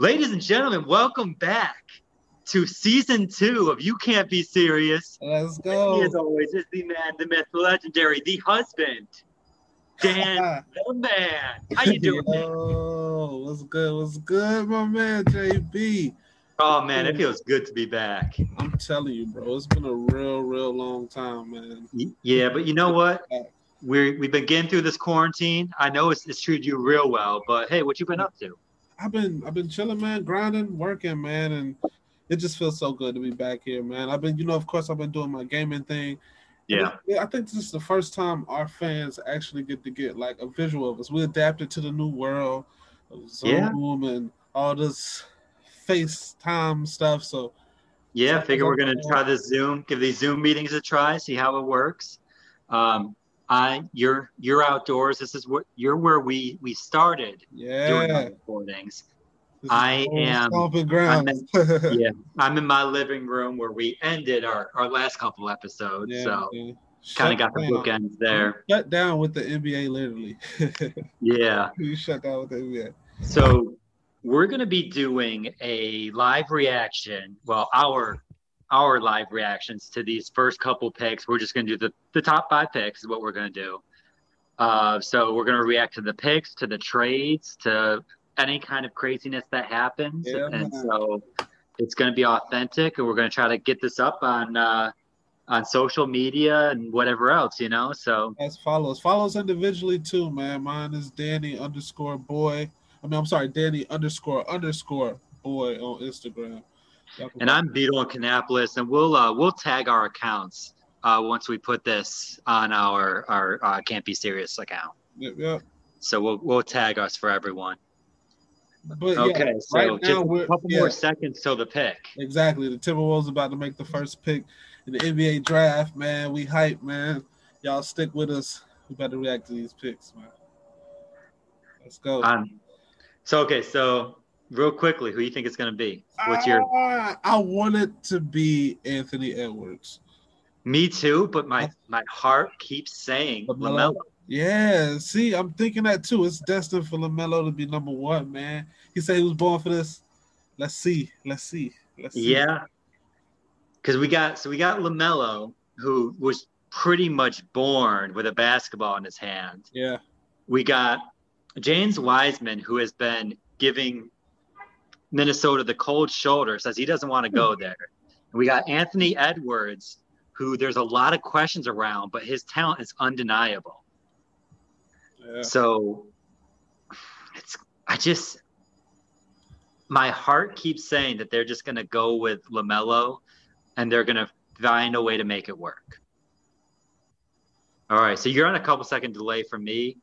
Ladies and gentlemen, welcome back to season two of You Can't Be Serious. Let's He, go. as always, is the man, the myth, the legendary, the husband, Dan the man. How you doing? man? Yo, what's good? What's good, my man JB? Oh man, it feels good to be back. I'm telling you, bro, it's been a real, real long time, man. Yeah, but you know what? We're we've been getting through this quarantine. I know it's, it's treated you real well, but hey, what you been up to? I've been, I've been chilling, man, grinding, working, man, and it just feels so good to be back here, man. I've been, you know, of course, I've been doing my gaming thing. Yeah, I think this is the first time our fans actually get to get like a visual of us. We adapted to the new world of Zoom Yeah. and all this FaceTime stuff. So yeah. Figure we're gonna try this Zoom, give these Zoom meetings a try, see how it works. Um, I you're you're outdoors. This is what you're where we we started yeah, our recordings. this is I'm grounds. Yeah, I'm in my living room where we ended our our last couple episodes. Yeah, so kind of got the down. bookends there. Shut down with the NBA, literally. Yeah. you shut down with the NBA. So we're going to be doing a live reaction. Well, our our live reactions to these first couple picks. We're just going to do the the top five picks is what we're going to do. Uh, so we're going to react to the picks, to the trades, to any kind of craziness that happens, Yeah, and so it's going to be authentic, and we're going to try to get this up on uh, on social media and whatever else, you know. So As follows. Follows individually too, man. Mine is Danny underscore boy. I mean, I'm sorry, Danny underscore underscore boy on Instagram. And I'm Beetle in Canapolis, and we'll uh, we'll tag our accounts uh, once we put this on our our uh, Can't Be Serious account. Yep, yep. So we'll we'll tag us for everyone. But Okay, yeah, so right just now a couple yeah, more seconds till the pick. exactly. The Timberwolves about to make the first pick in the NBA draft, man. We hype, man. Y'all stick with us. We better react to these picks, man. Let's go. Um, so okay, so real quickly, who you think it's gonna be? What's your? Ah, I want it to be Anthony Edwards. Me too, but my my heart keeps saying LaMelo. Yeah, see, I'm thinking that too. It's destined for Lamelo to be number one, man. He said he was born for this. Let's see. Let's see. Let's see. Yeah, because we got so we got Lamelo, who was pretty much born with a basketball in his hand. Yeah. we got James Wiseman, who has been giving Minnesota the cold shoulder, says he doesn't want to go there. And we got Anthony Edwards, who there's a lot of questions around, but his talent is undeniable. Yeah. So it's I just my heart keeps saying that they're just gonna go with Lamelo and they're gonna find a way to make it work. All right, so you're on a couple second delay from me.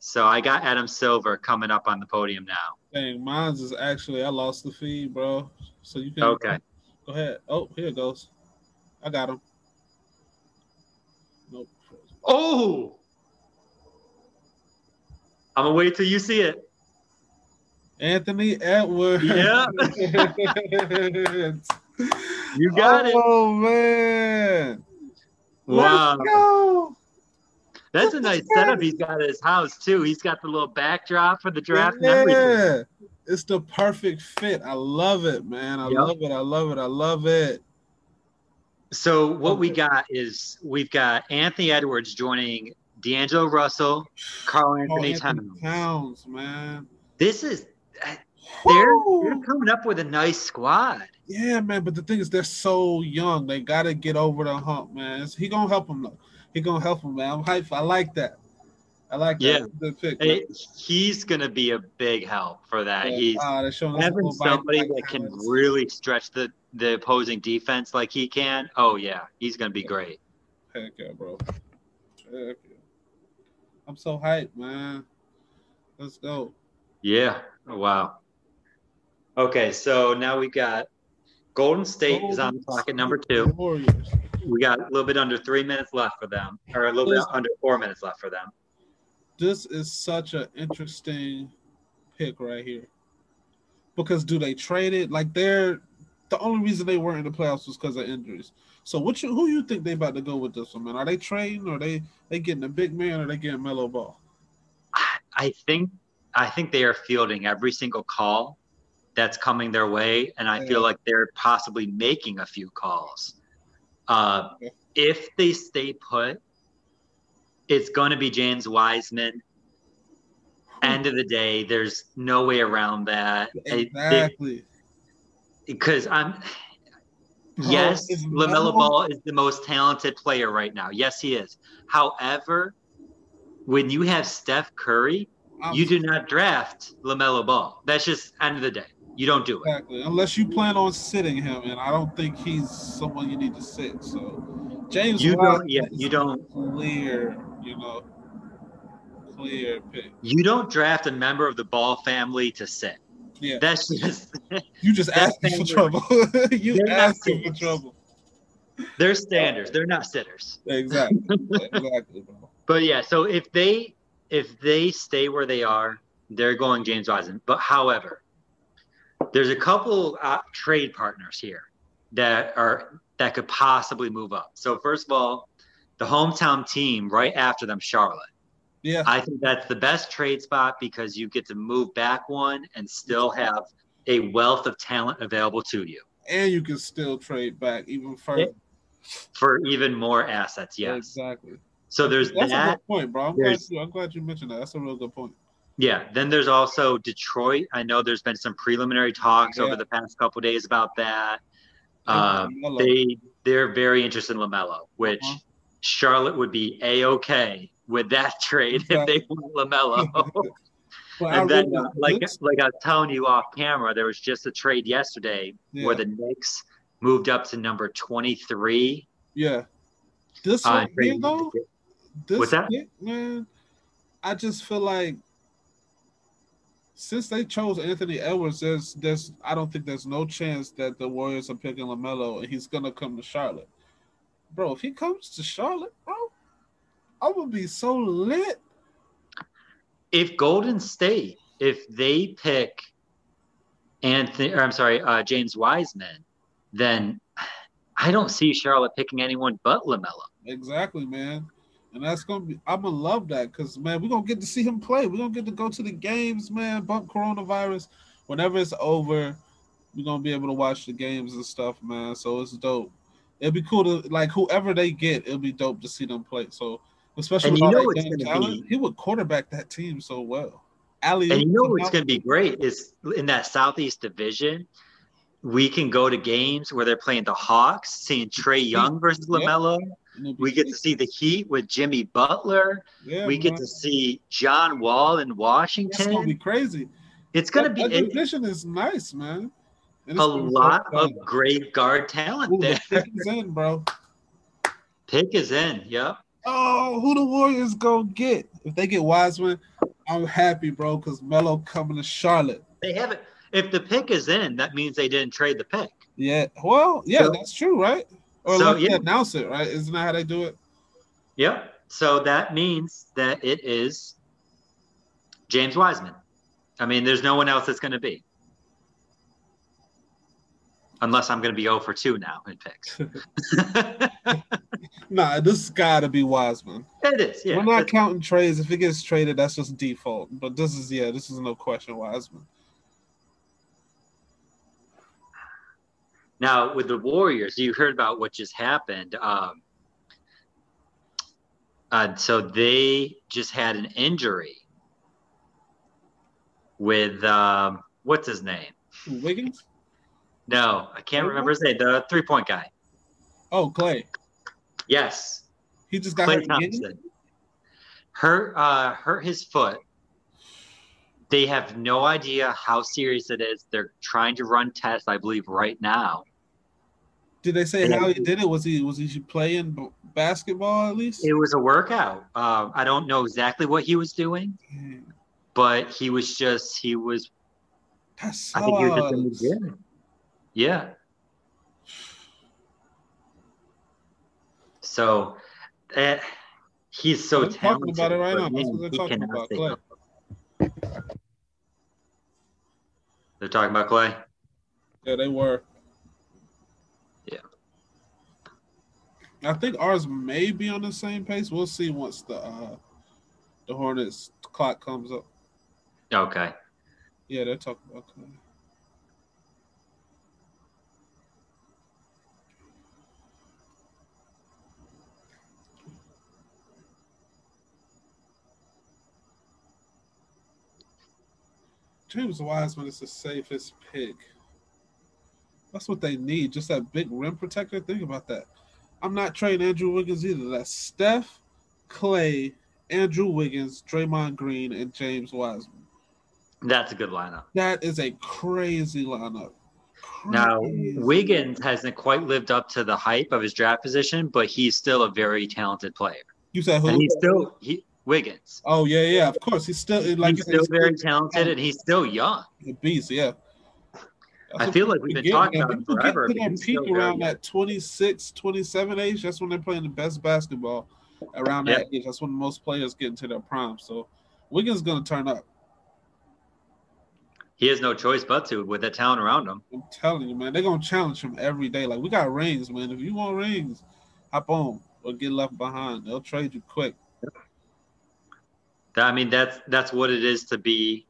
So I got Adam Silver coming up on the podium now. Dang, mine's is actually I lost the feed, bro. So you can Okay. go ahead. Oh, here it goes. I got him. Nope. Oh, I'm gonna wait till you see it. Anthony Edwards. Yeah. You got it. Oh man. Wow. Let's go. That's a nice setup he's got at his house too. He's got the little backdrop for the draft and everything. Yeah. It's the perfect fit. I love it, man. I Yep. love it. I love it. I love it. So what we got is we've got Anthony Edwards joining D'Angelo Russell, Karl Oh, Anthony Anthony Towns. Towns, man. This is eh, they're they're coming up with a nice squad. Yeah, man. But the thing is, they're so young. They gotta get over the hump, man. He gonna help them though. He gonna help them, man. I'm hyped. I like that. I like. Yeah. Good pick. Hey, he's gonna be a big help for that. Yeah. He's ah, showing having somebody that can really stretch the the opposing defense like he can. Oh yeah, he's gonna be great. Heck yeah, bro. Heck yeah. I'm so hyped, man. Let's go. Yeah. Oh, wow. Okay, so now we got Golden State is on the clock at number two. Warriors. We got a little bit under three minutes left for them, or a little bit under four minutes left for them. This is such an interesting pick right here. Because do they trade it? Like they're the only reason they weren't in the playoffs was because of injuries. So what you who you think they about to go with this one, man? Are they trading or they they getting a big man or they getting Melo Ball? I- I think I think they are fielding every single call that's coming their way, and I Yeah. feel like they're possibly making a few calls. Uh, Okay. if they stay put, it's going to be James Wiseman. End of the day, there's no way around that. Exactly. Because I'm. Yes, LaMelo Ball is the most talented player right now. Yes, he is. However, when you have Steph Curry, I'm- you do not draft LaMelo Ball. That's just end of the day. You don't do it. Exactly. Unless you plan on sitting him, and I don't think he's someone you need to sit. So James You don't. Yeah, you don't. clear, you know, clear pick. You don't draft a member of the Ball family to sit. Yeah. That's just You just asking for trouble. you They're asking for trouble. their standards. They're not sitters. Exactly. exactly, bro. But yeah, so if they if they stay where they are, they're going James Wiseman. But however, there's a couple uh, trade partners here that are that could possibly move up. So first of all, the hometown team right after them, Charlotte. Yeah. I think that's the best trade spot because you get to move back one and still have a wealth of talent available to you And you can still trade back even further. for even more assets. Yes. Exactly. So there's That's a good point, bro. I'm glad, you, I'm glad you mentioned that. That's a real good point. Yeah. Then there's also Detroit. I know there's been some preliminary talks Yeah. over the past couple days about that. Um, they they're very interested in Lamelo, which Uh-huh. Charlotte would be a okay with that trade if they want Lamelo. I and then, uh, like like I was telling you off camera, there was just a trade yesterday yeah, where the Knicks moved up to number 23. yeah. This Uh, one here, though, this What's that? man, I just feel like since they chose Anthony Edwards, there's there's I don't think there's no chance that the Warriors are picking Lamelo and he's gonna come to Charlotte. Bro, if he comes to Charlotte, bro, I'm gonna be so lit. if Golden State, if they pick Anthony, or I'm sorry, uh, James Wiseman, then I don't see Charlotte picking anyone but Lamelo. Exactly, man. And that's gonna be I'm gonna love that because man, we're gonna get to see him play. We're gonna get to go to the games, man. Bump coronavirus. Whenever it's over, we're gonna be able to watch the games and stuff, man. So it's dope. It'd be cool to like whoever they get, it'll be dope to see them play. So especially And you know young gonna talent, be- he would quarterback that team so well. Ali, And you know what's going to be great is in that Southeast Division, we can go to games where they're playing the Hawks, seeing Trae Young versus Yeah. Lamelo. We get to see the Heat with Jimmy Butler. yeah, we get man. to see John Wall in Washington. It's gonna be crazy. it's going to be that a, division is nice, man. A lot of great guard talent Ooh, there. the pick is in, bro. Pick is in. Yep. Oh, who the Warriors gonna get? If they get Wiseman, I'm happy, bro, because Melo coming to Charlotte. They haven't. If the pick is in, that means they didn't trade the pick. Yeah, well, yeah, So- that's true, right? Or so, yeah. announce it, right? Isn't that how they do it? Yep. So that means that it is James Wiseman. I mean, there's no one else that's going to be. Unless I'm going to be 0 for 2 now in picks. Nah, this gotta be Wiseman. it is. Yeah. We're not It's- counting trades. If it gets traded, that's just default. But this is yeah, this is no question Wiseman. Now, with the Warriors, you heard about what just happened. Um, uh, so they just had an injury with um, what's his name? Wiggins? No, I can't remember his name. The three point guy. Oh, Klay. Yes, He just got Klay hurt again? Thompson. Hurt, uh, hurt his foot. They have no idea how serious it is. They're trying to run tests, I believe, right now. Did they say Yeah. how he did it? Was he was he playing basketball at least? It was a workout. Um, I don't know exactly what he was doing, but he was just he was. That sucks. I think he was just in the gym. Yeah. So, uh, he's so They're talking talented. about it right now. That's what they're talking about, Klay. They're talking about Klay. Yeah, they were. Yeah. I think ours may be on the same pace. We'll see once the uh the Hornets clock comes up. Okay. Yeah, they're talking about Klay. James Wiseman is the safest pick. That's what they need. Just that big rim protector. Think about that. I'm not trading Andrew Wiggins either. That's Steph, Klay, Andrew Wiggins, Draymond Green, and James Wiseman. That's a good lineup. That is a crazy lineup. Now, Wiggins hasn't quite lived up to the hype of his draft position, but he's still a very talented player. You said who? And he's still he Wiggins. Oh yeah, yeah. Of course, he's still like he's still very talented, and he's still young. The beast, yeah. That's I feel like we've been talking about him forever. Get to that peak around that 26, 27 age. That's when they're playing the best basketball. Around that age, that's when most players get into their prime. So Wiggins is going to turn up. He has no choice but to with the talent around him. I'm telling you, man, they're gonna challenge him every day. Like we got rings, man. If you want rings, hop on or get left behind. They'll trade you quick. I mean, that's that's what it is to be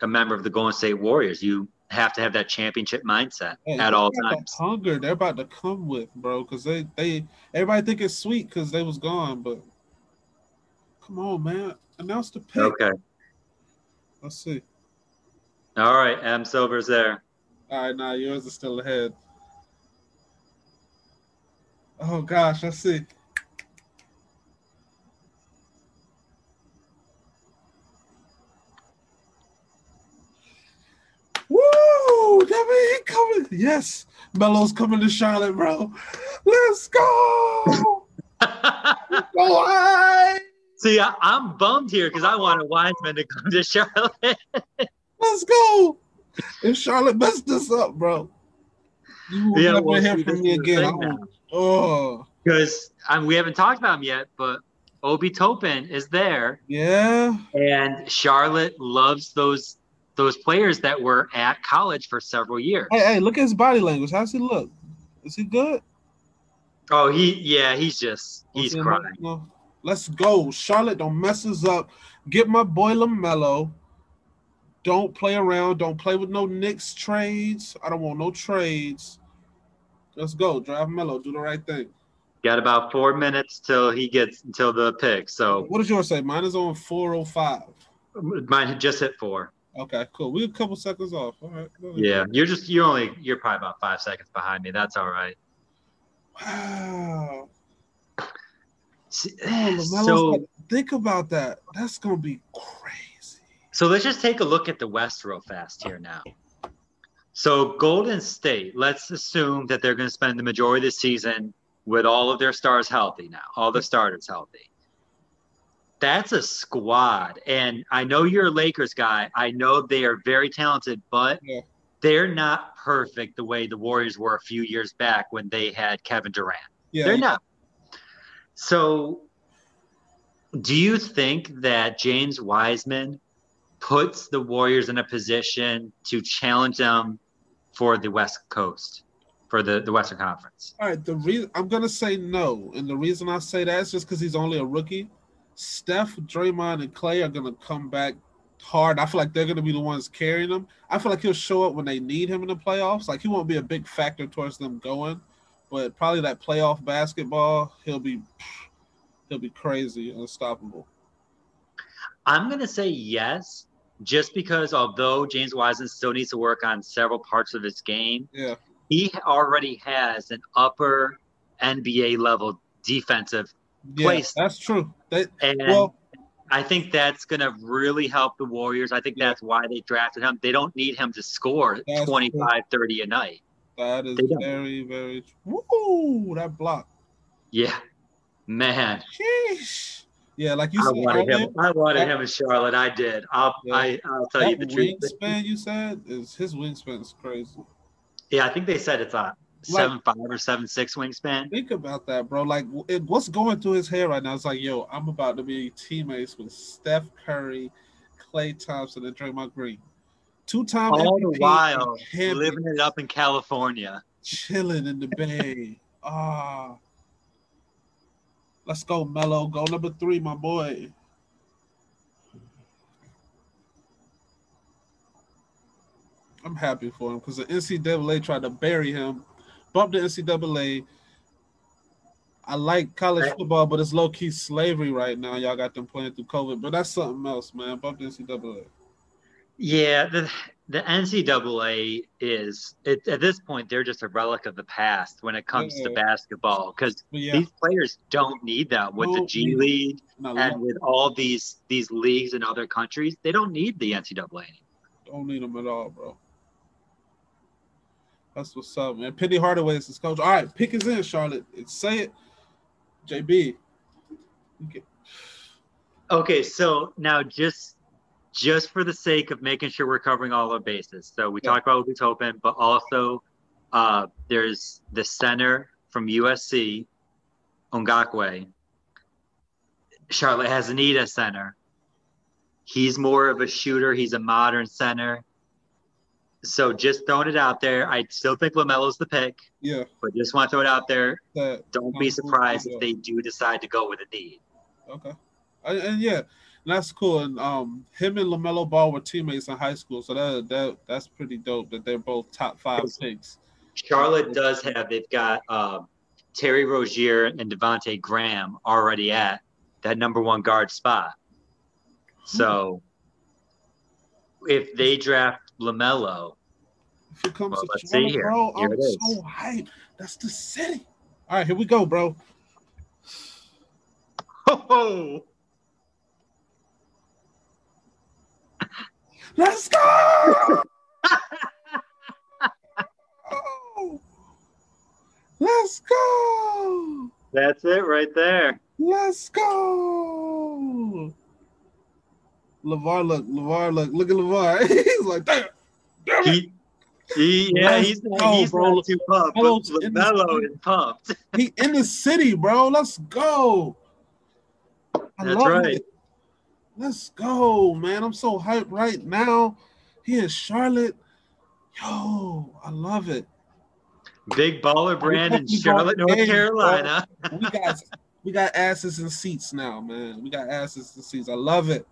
a member of the Golden State Warriors. You have to have that championship mindset at all times. hunger they're about to come with, bro, because they they everybody think it's sweet because they was gone, but come on, man, announce the pick. Okay. Let's see. All right, M Silver's there. All right, now yours is still ahead. Oh gosh, let's see. Woo! That mean he coming. Yes, Melo's coming to Charlotte, bro. Let's go. go See, I, am bummed here because I wanted Wiseman to come to Charlotte. Let's go. If Charlotte messed this up, bro, you will yeah, never well, hear from me again. Oh, because we haven't talked about him yet, but Obi Toppin is there. Yeah, and Charlotte loves those those players that were at college for several years. Hey, hey, look at his body language. How's he look? Is he good? Oh, he yeah, he's just he's crying. Let's go, Charlotte. Don't mess us up. Get my boy Lamelo. Don't play around. Don't play with no Knicks trades. I don't want no trades. Let's go. Drive Melo. Do the right thing. Got about four minutes till he gets until the pick. So what does yours say? Mine is on four oh five. Mine just hit four. Okay, cool. We're a couple seconds off. All right. Yeah, you're just you're only you're probably about five seconds behind me. That's all right. Wow. Oh, so think about that. That's gonna be crazy. So let's just take a look at the West real fast here now. So Golden State, let's assume that they're going to spend the majority of the season with all of their stars healthy now, all the starters healthy. That's a squad. And I know you're a Lakers guy. I know they are very talented, but yeah. they're not perfect the way the Warriors were a few years back when they had Kevin Durant. Yeah. They're not. So do you think that James Wiseman puts the Warriors in a position to challenge them for the West Coast, for the, the Western Conference. All right. The reason I'm gonna say no, and the reason I say that is just because he's only a rookie. Steph, Draymond, and Klay are gonna come back hard. I feel like they're gonna be the ones carrying them. I feel like he'll show up when they need him in the playoffs. Like he won't be a big factor towards them going, but probably that playoff basketball, he'll be he'll be crazy, unstoppable. I'm gonna say yes, just because although James Wiseman still needs to work on several parts of his game, yeah, he already has an upper NBA level defensive yeah, place. That's true. That, and well, I think that's going to really help the Warriors. I think yeah. that's why they drafted him. They don't need him to score 25, true. 30 a night. That is very, very. Woo! That block. Yeah, man. Sheesh. Yeah, like you I said, wanted him. I wanted that, him in Charlotte. I did. I'll yeah, I, will tell you the truth. Wingspan you said is his wingspan is crazy. Yeah, I think they said it's a seven like, five or seven six wingspan. Think about that, bro. Like, it, what's going through his head right now? It's like, yo, I'm about to be teammates with Steph Curry, Klay Thompson, and Draymond Green. Two time all MVP the while living it up in California, chilling in the Bay. Ah. Let's go, Melo. Go number three, my boy. I'm happy for him because the NCAA tried to bury him, bump the NCAA. I like college football, but it's low key slavery right now. Y'all got them playing through COVID, but that's something else, man. Bump the NCAA. Yeah, the the NCAA is it, at this point they're just a relic of the past when it comes Yeah. to basketball because yeah, these players don't need that with the G League and and with all these these leagues in other countries. They don't need the NCAA. Anymore. don't need them at all, bro. That's what's up, man. Penny Hardaway is his coach. All right, pick is in, Charlotte. It's, say it, JB. Okay. Okay, so now just just for the sake of making sure we're covering all our bases. So we Yeah. talked about Obi Toppin, but also uh, there's the center from USC, Okongwu. Charlotte has a need a center. He's more of a shooter. He's a modern center. So just throwing it out there. I still think Lamelo's the pick, Yeah, but just want to throw it out there. that Don't be surprised if they do decide to go with a need. okay. And, and yeah, that's cool. And um, him and Lamelo Ball were teammates in high school, so that that that's pretty dope. That they're both top five picks. Charlotte does have, they've got um, Terry Rozier and Devonte Graham already at that number one guard spot. So if they draft LaMelo, If it comes Well, to let's see here. bro, Here I'm so hyped. That's the city. All right, here we go, bro. oh, Let's go. Oh. Let's go. that's it right there. Let's go. LaVar, look, LaVar, look, look at LaVar. He's like, damn, damn it. He, he yeah, Let's he's not, go, he's bro. not too pumped. But LaMelo's in this LaMelo is pumped. He in the city, bro. Let's go. I That's love right. it. Let's go, man. I'm so hyped right now. He in Charlotte. Yo, I love it. Big baller brand in Charlotte, North game. Carolina. We got we got asses and seats now, man. We got asses and seats. I love it.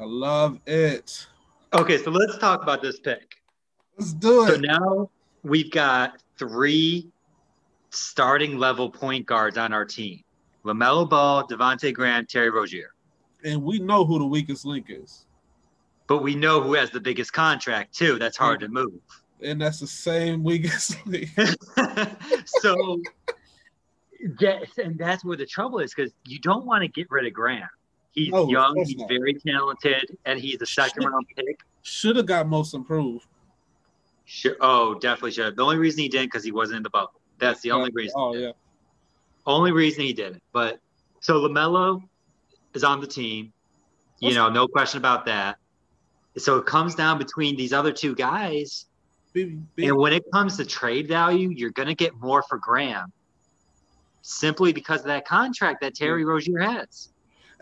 I love it. Okay, so let's talk about this pick. Let's do it. So now we've got three starting level point guards on our team. LaMelo Ball, Devonte Graham, Terry Rozier. and we know who the weakest link is. But we know who has the biggest contract too. That's hard to move. And that's the same weakest link. so that, and that's where the trouble is because you don't want to get rid of Graham. He's No, young, he's not. very talented, and he's a second round pick. Should have got most improved. Should, oh, definitely should. have. The only reason he didn't because he wasn't in the bubble. That's the only reason. Oh yeah. Only reason he didn't. But so Lamelo is on the team. You What's- know, no question about that. So it comes down between these other two guys. Big, big, And when it comes to trade value, you're going to get more for Graham simply because of that contract that Terry Rozier has.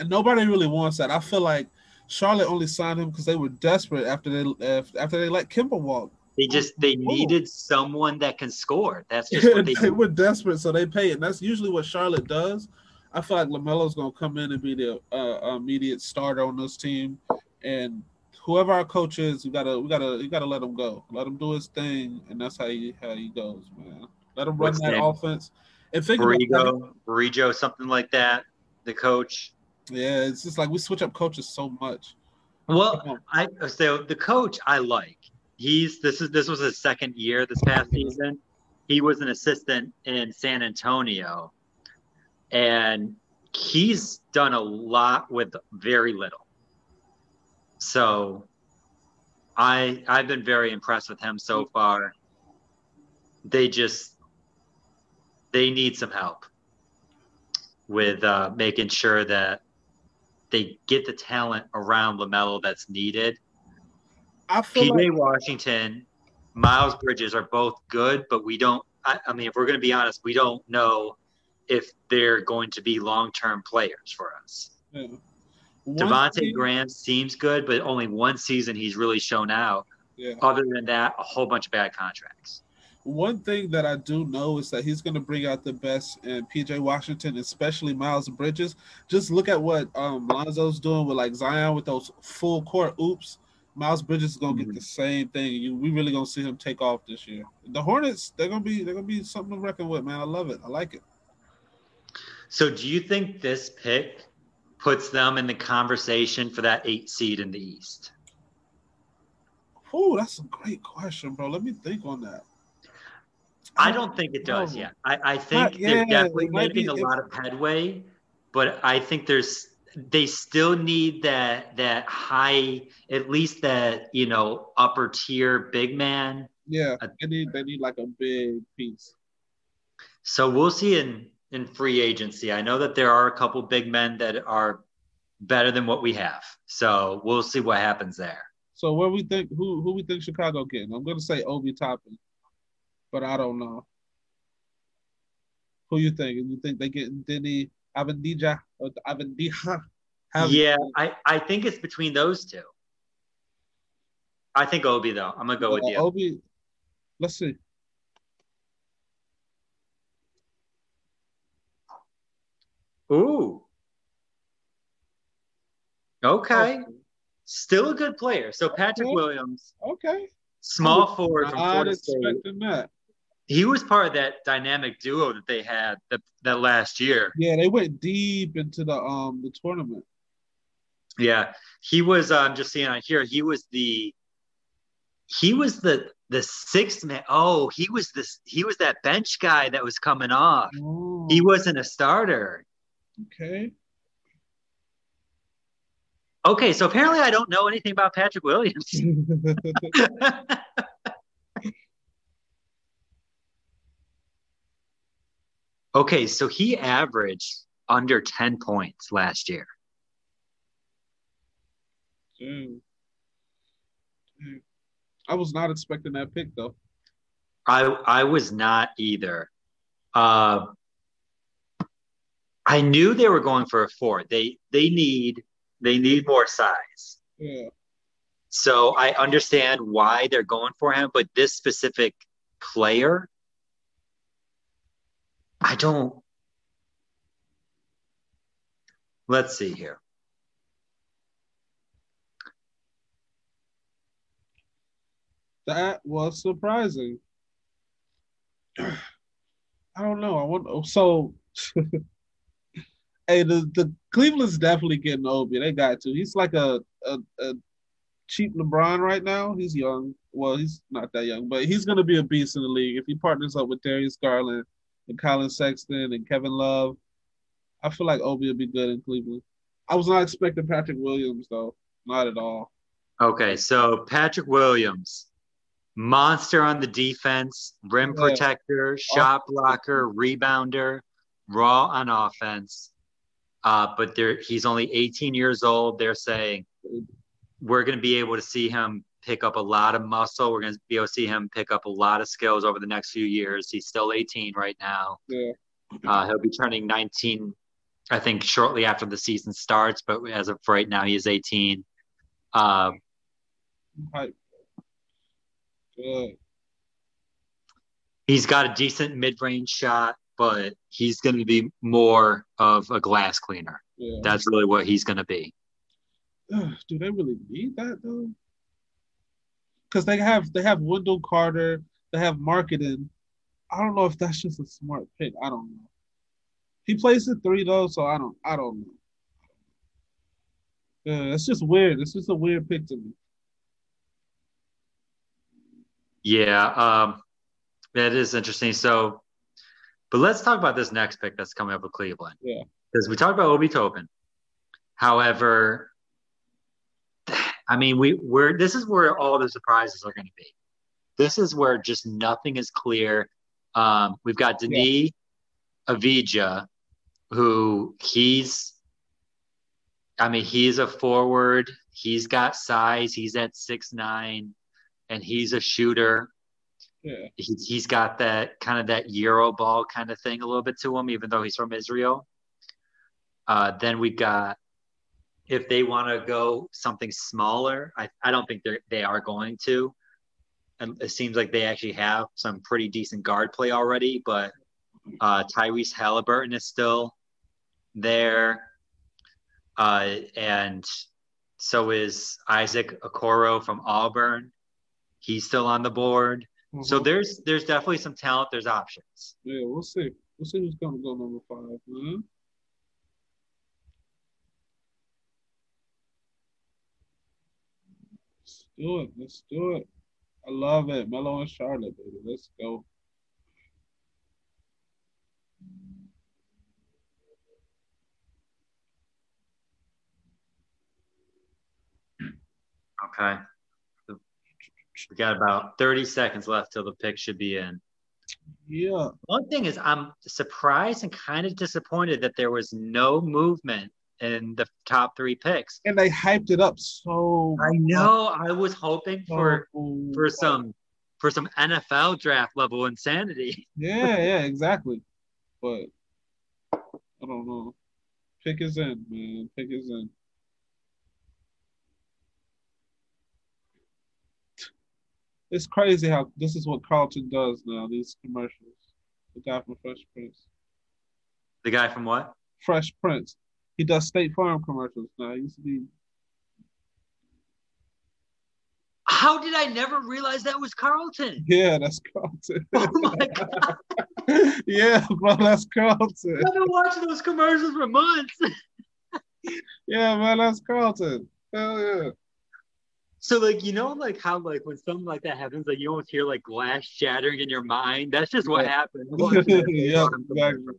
And nobody really wants that. I feel like Charlotte only signed him because they were desperate after they after they let Kemba walk. They just they Whoa. needed someone that can score. That's just what they they were desperate, so they pay it. And that's usually what Charlotte does. I feel like Lamelo's gonna come in and be the uh, immediate starter on this team, and whoever our coach is, we gotta we gotta we gotta let him go, let him do his thing, and that's how he how he goes, man. Let him run What's that name? offense. And think about it, Borrego, something like that. The coach. Yeah, it's just like we switch up coaches so much. Well, I so the coach I like. He's this is this was his second year this past season. He was an assistant in San Antonio, and he's done a lot with very little. So, I I've been very impressed with him so far. They just they need some help with uh, making sure that they get the talent around Lamelo that's needed. I feel PJ like Washington, Miles Bridges are both good, but we don't. I, I mean, if we're going to be honest, we don't know if they're going to be long-term players for us. yeah. Devonte thing- Graham seems good, but only one season he's really shown out. yeah. Other than that, a whole bunch of bad contracts. One thing that I do know is that he's going to bring out the best in PJ Washington, especially Miles Bridges. Just look at what um, Lonzo's doing with like Zion with those full court oops. Miles Bridges is going to Mhm. get the same thing. You, we really going to see him take off this year. The Hornets, they're going to be they're going to be something to reckon with, man. I love it. I like it. So, do you think this pick puts them in the conversation for that eight seed in the East? Oh, that's a great question, bro. Let me think on that. I don't think it does yet. I, I think yeah, they're definitely making be- a lot of headway, but I think there's they still need that that high, at least that you know upper tier big man. Yeah, uh, they need they need like a big piece. So we'll see in in free agency. I know that there are a couple big men that are better than what we have. So we'll see what happens there. So where we think who who we think Chicago getting? I'm gonna say Obi Toppin, but I don't know. Who you think? You think they get Deni Avendija or Avendija? yeah, I, I think it's between those two. I think Obi though. I'm gonna go with Uh, you. Obi. Let's see. Ooh. Okay. Oh, Still a good player. So Patrick Okay. Williams, okay. small forward from Florida State. expecting that. He was part of that dynamic duo that they had that, that last year. Yeah, they went deep into the um the tournament. Yeah. He was um just seeing on here, he was the he was the the sixth man. Oh, he was this he was that bench guy that was coming off. Oh, He wasn't a starter. okay. Okay, so apparently I don't know anything about Patrick Williams. okay, so he averaged under 10 points last year. I was not expecting that pick though. I I was not either. Uh, I knew they were going for a four. They they need they need more size. Yeah. So I understand why they're going for him, but this specific player, I don't. Let's see here. That was surprising. I don't know. I want so. hey, the the Cleveland's definitely getting Obi. They got to. He's like a, a a cheap LeBron right now. He's young. Well, he's not that young, but he's gonna be a beast in the league if he partners up with Darius Garland and Collin Sexton and Kevin Love. I feel like Obi will be good in Cleveland. I was not expecting Patrick Williams though, not at all. Okay, so Patrick Williams, monster on the defense, rim Yeah. protector, shot blocker, rebounder, raw on offense. Uh, but they're, he's only 18 years old. They're saying we're going to be able to see him pick up a lot of muscle. We're going to be able to see him pick up a lot of skills over the next few years. He's still 18 right now. Yeah. Uh, he'll be turning 19, I think, shortly after the season starts. But as of right now, he is 18. Um, Hype. Good. he's got a decent mid-range shot, but he's going to be more of a glass cleaner. Yeah. That's really what he's going to be. Ugh, do they really need that though? Because they have they have Wendell Carter, they have Markkanen. I don't know if that's just a smart pick. I don't know. He plays the three though, so I don't I don't know. Yeah, it's just weird. It's just a weird pick to me. Yeah, um, that is interesting. So, but let's talk about this next pick that's coming up with Cleveland. Yeah. Because we talked about Obi Toppin. However, I mean, we we're this is where all the surprises are going to be. This is where just nothing is clear. Um, we've got Denis Avdija, who he's, I mean, he's a forward. He's got size. He's at six nine, and he's a shooter Yeah. he's, he's got that kind of that Euro ball kind of thing a little bit to him, even though he's from Israel. Uh, then we got if they want to go something smaller, I, I don't think they they are going to. And it seems like they actually have some pretty decent guard play already, but uh, Tyrese Halliburton is still there, uh, and so is Isaac Okoro from Auburn. He's still on the board. So Mhm. there's there's definitely some talent. There's options. yeah, we'll see. We'll see who's gonna go number five, man. Do it. Let's do it. I love it. Melo and Charlotte, baby. Let's go. Okay. We got about 30 seconds left till the pick should be in. Yeah. One thing is, I'm surprised and kind of disappointed that there was no movement in the top three picks. And they hyped it up so. I know. I was hoping for for some for some NFL draft level insanity. Yeah, yeah, exactly. But I don't know. Pick is in, man. Pick is in. It's crazy how this is what Carlton does now. These commercials. The guy from Fresh Prince. The guy from what? Fresh Prince. He does State Farm commercials now. He used to be. How did I never realize that was Carlton? Yeah, that's Carlton. Oh my god! yeah, bro, that's Carlton. I've been watching those commercials for months. yeah, man, that's Carlton. Hell yeah. So like you know like how like when something like that happens like you almost hear like glass shattering in your mind. That's just what Yeah. happened. yeah, exactly.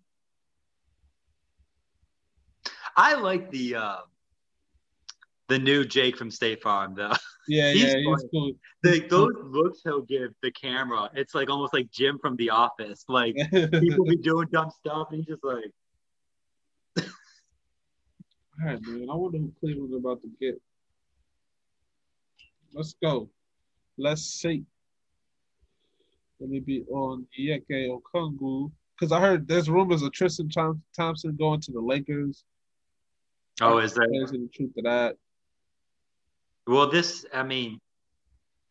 I like the uh, the new Jake from State Farm though. Yeah, He's yeah, he's cool. Like those looks he'll give the camera. It's like almost like Jim from The Office. Like people be doing dumb stuff and he's just like All right, man. I wonder who Cleveland's about to get. Let's go. Let's see. Let me be on Yeke Okungu. Because I heard there's rumors of Tristan Thompson going to the Lakers. Oh, is that any truth to that? well this I mean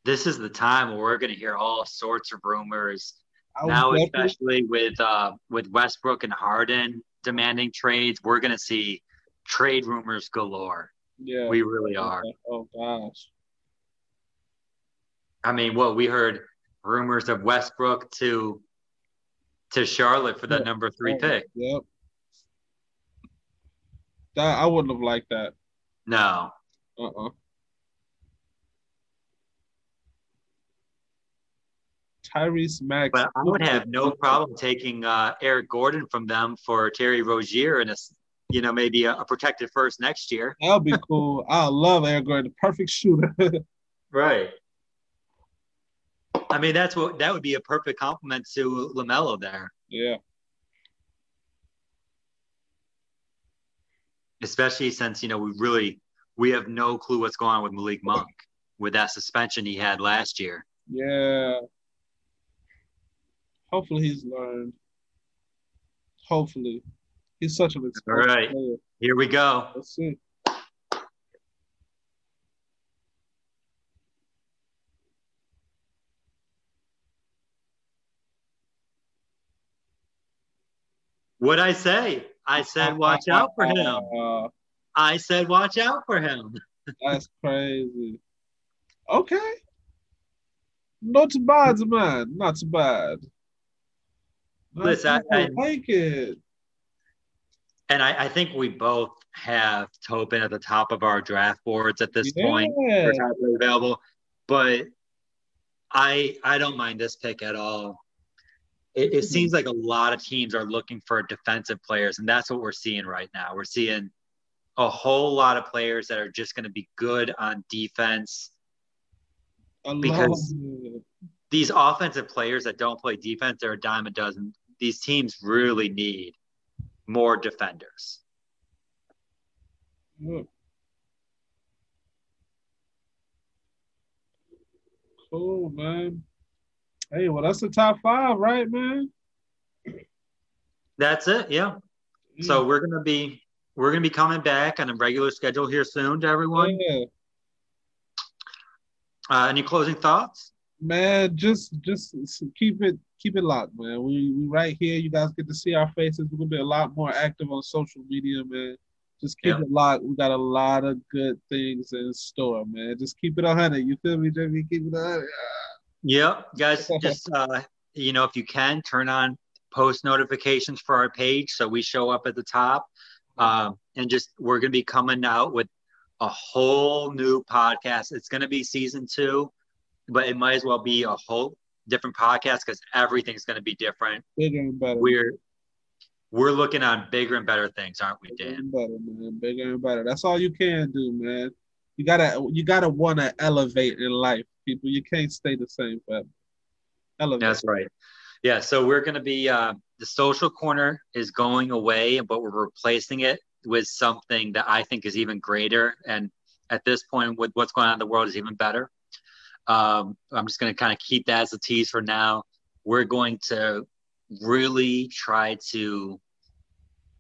this is the time where we're gonna hear all sorts of rumors. Now especially with uh with Westbrook and Harden demanding trades, we're gonna see trade rumors galore. yeah. We really are. Oh gosh. I mean, what we heard rumors of Westbrook to to Charlotte for that Yeah. number three pick. Yep. That I wouldn't have liked that. No. Uh-uh. Tyrese Max. But I would have no problem taking uh, Eric Gordon from them for Terry Rozier and a, you know maybe a, a protected first next year. That would be cool. I love Eric Gordon, perfect shooter. Right. I mean, that's what that would be a perfect complement to Lamelo there, yeah. Especially since you know we really we have no clue what's going on with Malik Monk with that suspension he had last year. Yeah. Hopefully he's learned. Hopefully. He's such an explosive right. player. Here we go. Let's see. What I say? I said, watch out for him. I said, watch out for him. that's crazy. Okay. Not too bad, man. Not too bad. Not Listen, too I- like it. And I, I think we both have Toppin at the top of our draft boards at this point. Yeah. three available. But I I don't mind this pick at all. It, it seems like a lot of teams are looking for defensive players, and that's what we're seeing right now. We're seeing a whole lot of players that are just going to be good on defense. Because- These offensive players that don't play defense, they're a dime a dozen. These teams really need more defenders. Look. Cool, man. Hey, well, that's the top five, right, man? That's it. Yeah. So we're gonna be we're gonna be coming back on a regular schedule here soon to everyone. yeah, Uh, any closing thoughts? man, just just keep it keep it locked, man. We we right here. You guys get to see our faces. We're gonna be a lot more active on social media, man. Just keep Yeah. it locked. We got a lot of good things in store, man. Just keep it a hundred. You feel me, Jimmy? Keep it a hundred. Yep, guys. Just uh, you know, if you can, turn on post notifications for our page so we show up at the top. Um, and just we're gonna be coming out with a whole new podcast. It's going to be season two, but it might as well be a whole different podcast because everything's going to be different. Bigger and better. We're we're looking on bigger and better things, aren't we, Dan? Bigger and better, man. Bigger and better. That's all you can do, man. You gotta you gotta wanna elevate in life, people. You can't stay the same forever. Elevate. That's right. Yeah, so we're to be uh, the social corner is going away, but we're replacing it with something that I think is even greater. And at this point, with what's going on in the world, is even better. Um, I'm just to kind of keep that as a tease for now. We're going to really try to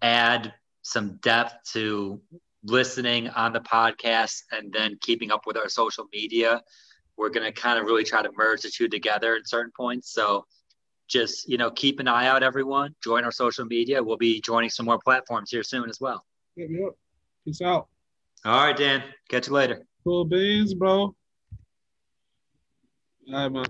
add some depth to listening on the podcast and then keeping up with our social media. We're going to kind of really try to merge the two together at certain points. So just, you know, keep an eye out, everyone. Join our social media. We'll be joining some more platforms here soon as well. Me up. Peace out. All right, Dan. Catch you later. Cool beans, bro. All right, man.